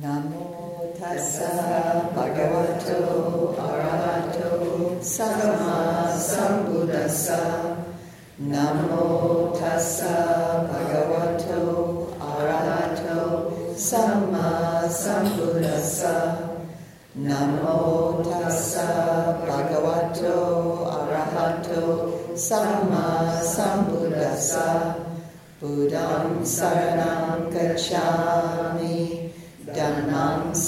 Namo tassa bhagavato arahato sama sambuddhassa. Namo tassa bhagavato arahato sama sambuddhassa. Namo tassa bhagavato arahato sama sambuddhassa. Buddham saranam gacchami.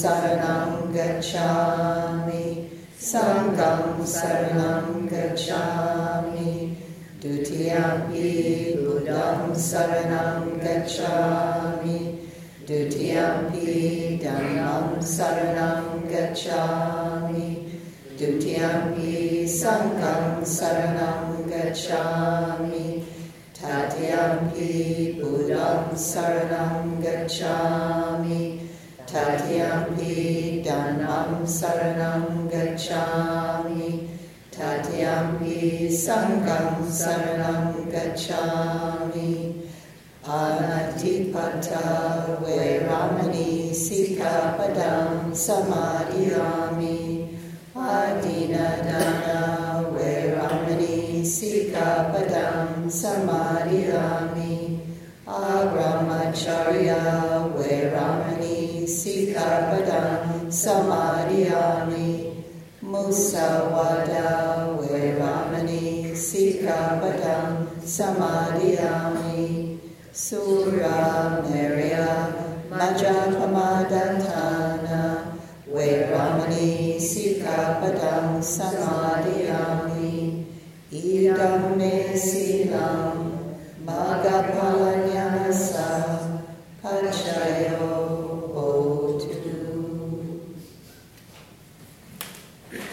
Dhammam saranam gacchami. Sangham saranam gacchami. Dutiyampi Buddham saranam gacchami. Dutiyampi Dhammam saranam gacchami. Dutiyampi Sangham saranam gacchami. Tatiyampi Buddham saranam gacchami. Tatiyampi Dhammam saranam gacchami. Tatiyampi Sangham saranam gacchami. Anatipata Veramani Sikkhapadam Samadiyami. Adinnadana Veramani Sikkhapadam Samadiyami. Agramacharya Veramani Sikkhapadam Samadiyami. Musavada Veramani Sikkhapadam Samadiyami. Sura Maria Majapamadantana Veramani Sikkhapadam Samadiyami. Idam me silam Maggaphala